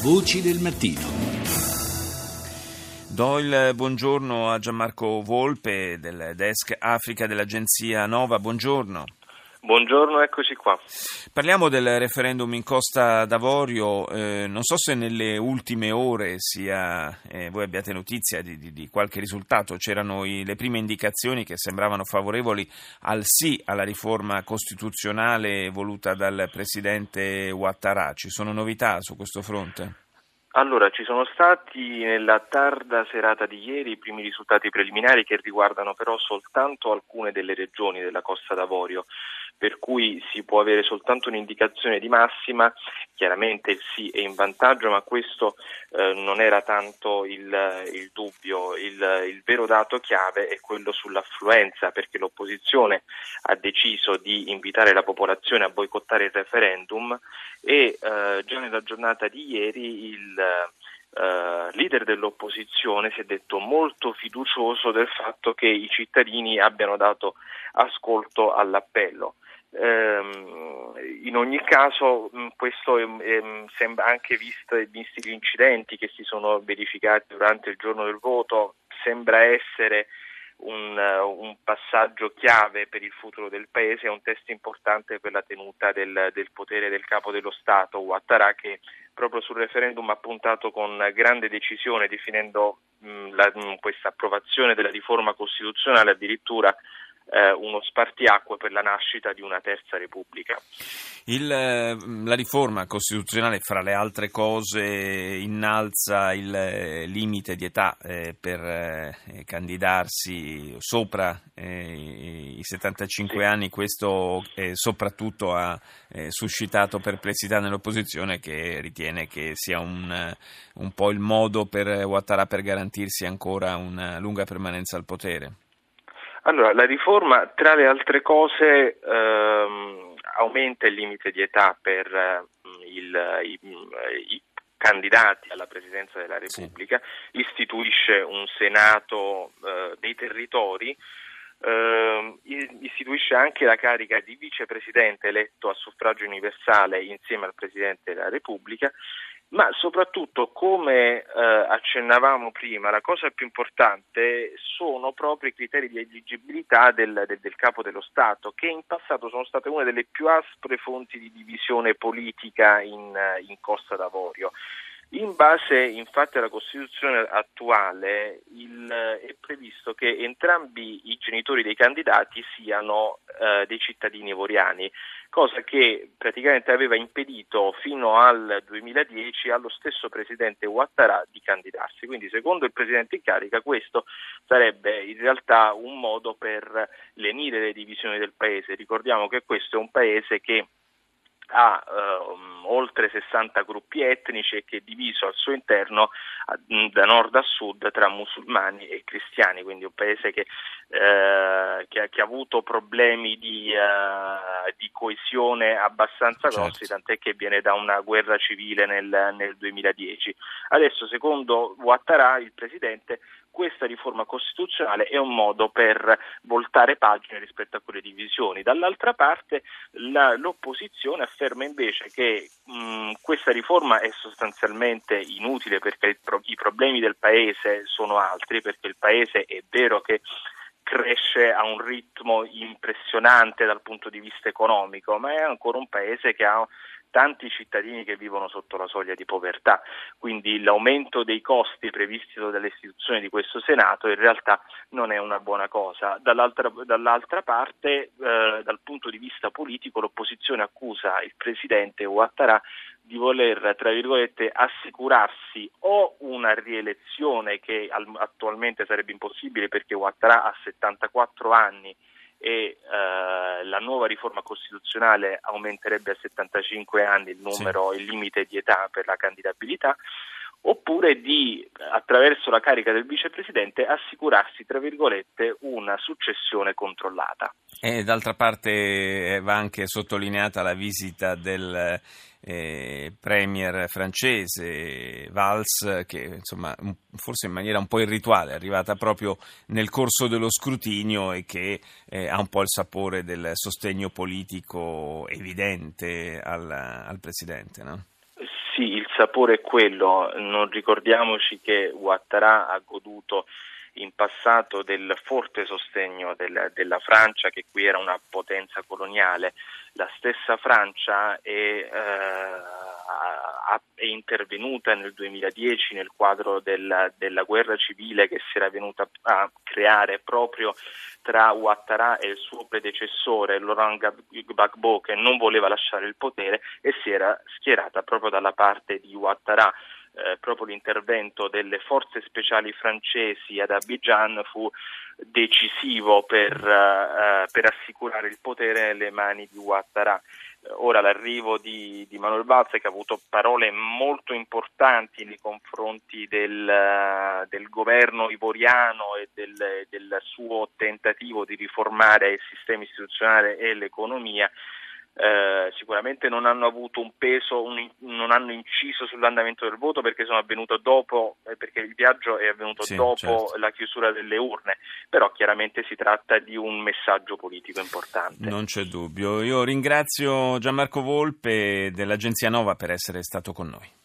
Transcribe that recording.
Voci del mattino. Do il buongiorno a Gianmarco Volpe del desk Africa dell'agenzia Nova. Buongiorno. Buongiorno, eccoci qua. Parliamo del referendum in Costa d'Avorio. Eh, non so se nelle ultime ore sia, eh, voi abbiate notizia di, di, di qualche risultato. C'erano i, le prime indicazioni che sembravano favorevoli al sì alla riforma costituzionale voluta dal presidente Ouattara. Ci sono novità su questo fronte? Allora, ci sono stati nella tarda serata di ieri i primi risultati preliminari che riguardano però soltanto alcune delle regioni della Costa d'Avorio per cui si può avere soltanto un'indicazione di massima, chiaramente il sì è in vantaggio, ma questo eh, non era tanto il, il dubbio, il, il, vero dato chiave è quello sull'affluenza, perché l'opposizione ha deciso di invitare la popolazione a boicottare il referendum e eh, già nella giornata di ieri il Uh, leader dell'opposizione si è detto molto fiducioso del fatto che i cittadini abbiano dato ascolto all'appello. Ehm, in ogni caso mm, questo è, sembra anche visto, visti gli incidenti che si sono verificati durante il giorno del voto, sembra essere un, un, passaggio chiave per il futuro del Paese, è un test importante per la tenuta del, del potere del capo dello Stato, Ouattara, che proprio sul referendum ha puntato con grande decisione, definendo mh, la, mh, questa approvazione della riforma costituzionale addirittura eh, uno spartiacque per la nascita di una terza repubblica. Il, eh, la riforma costituzionale, fra le altre cose, innalza il eh, limite di età eh, per eh, candidarsi sopra eh, i 75 sì. anni. Questo soprattutto ha suscitato perplessità nell'opposizione che ritiene che sia un, un po' il modo per Ouattara per garantirsi ancora una lunga permanenza al potere. Allora, la riforma, tra le altre cose, ehm, aumenta il limite di età per eh, il, i, i, candidati alla presidenza della Repubblica, sì. istituisce un Senato eh, dei territori, eh, istituisce anche la carica di vicepresidente eletto a suffragio universale insieme al Presidente della Repubblica ma soprattutto, come eh, accennavamo prima, la cosa più importante sono proprio i criteri di eleggibilità del, del, del, capo dello Stato, che in passato sono state una delle più aspre fonti di divisione politica in, in Costa d'Avorio. In base infatti alla Costituzione attuale il, è previsto che entrambi i genitori dei candidati siano eh, dei cittadini ivoriani, cosa che praticamente aveva impedito fino al 2010 allo stesso presidente Ouattara di candidarsi. Quindi secondo il presidente in carica questo sarebbe in realtà un modo per lenire le divisioni del paese. Ricordiamo che questo è un paese che ha eh, oltre 60 gruppi etnici e che è diviso al suo interno da nord a sud tra musulmani e cristiani, quindi un paese che, eh, che, ha, che ha, avuto problemi di, uh, di coesione abbastanza certo. grossi, tant'è che viene da una guerra civile nel, nel 2010. Adesso, secondo Ouattara, il presidente, questa riforma costituzionale è un modo per voltare pagine rispetto a quelle divisioni. Dall'altra parte la, l'opposizione afferma invece che mh, questa riforma è sostanzialmente inutile perché pro, i problemi del Paese sono altri, perché il Paese è vero che cresce a un ritmo impressionante dal punto di vista economico, ma è ancora un paese che ha tanti cittadini che vivono sotto la soglia di povertà, quindi l'aumento dei costi previsti dalle istituzioni di questo Senato in realtà non è una buona cosa. Dall'altra, dall'altra parte, eh, dal punto di vista politico, l'opposizione accusa il Presidente Ouattara di voler, tra virgolette, assicurarsi o una rielezione che attualmente sarebbe impossibile perché Ouattara ha 74 anni e eh, la nuova riforma costituzionale aumenterebbe a 75 anni il numero, sì. il limite di età per la candidabilità oppure di, attraverso la carica del vicepresidente, assicurarsi, tra virgolette, una successione controllata. E d'altra parte eh, va anche sottolineata la visita del eh, premier francese Valls, che insomma, forse in maniera un po' irrituale è arrivata proprio nel corso dello scrutinio e che eh, ha un po' il sapore del sostegno politico evidente al, al presidente. No? Sapore è quello, non ricordiamoci che Ouattara ha goduto in passato del forte sostegno del, della Francia, che qui era una potenza coloniale. La stessa Francia è, eh, è intervenuta nel 2010 nel quadro della, della, guerra civile che si era venuta a creare proprio tra Ouattara e il suo predecessore Laurent Gbagbo che non voleva lasciare il potere e si era schierata proprio dalla parte di Ouattara eh, proprio l'intervento delle forze speciali francesi ad Abidjan fu decisivo per, eh, per assicurare il potere nelle mani di Ouattara. Ora l'arrivo di, di Manuel Valls che ha avuto parole molto importanti nei confronti del, del governo ivoriano e del, del suo tentativo di riformare il sistema istituzionale e l'economia eh, sicuramente non hanno avuto un peso, un, non hanno inciso sull'andamento del voto perché sono avvenuto dopo, eh, perché il viaggio è avvenuto sì, dopo certo. la chiusura delle urne, però chiaramente si tratta di un messaggio politico importante. Non c'è dubbio. Io ringrazio Gianmarco Volpe dell'Agenzia Nova per essere stato con noi.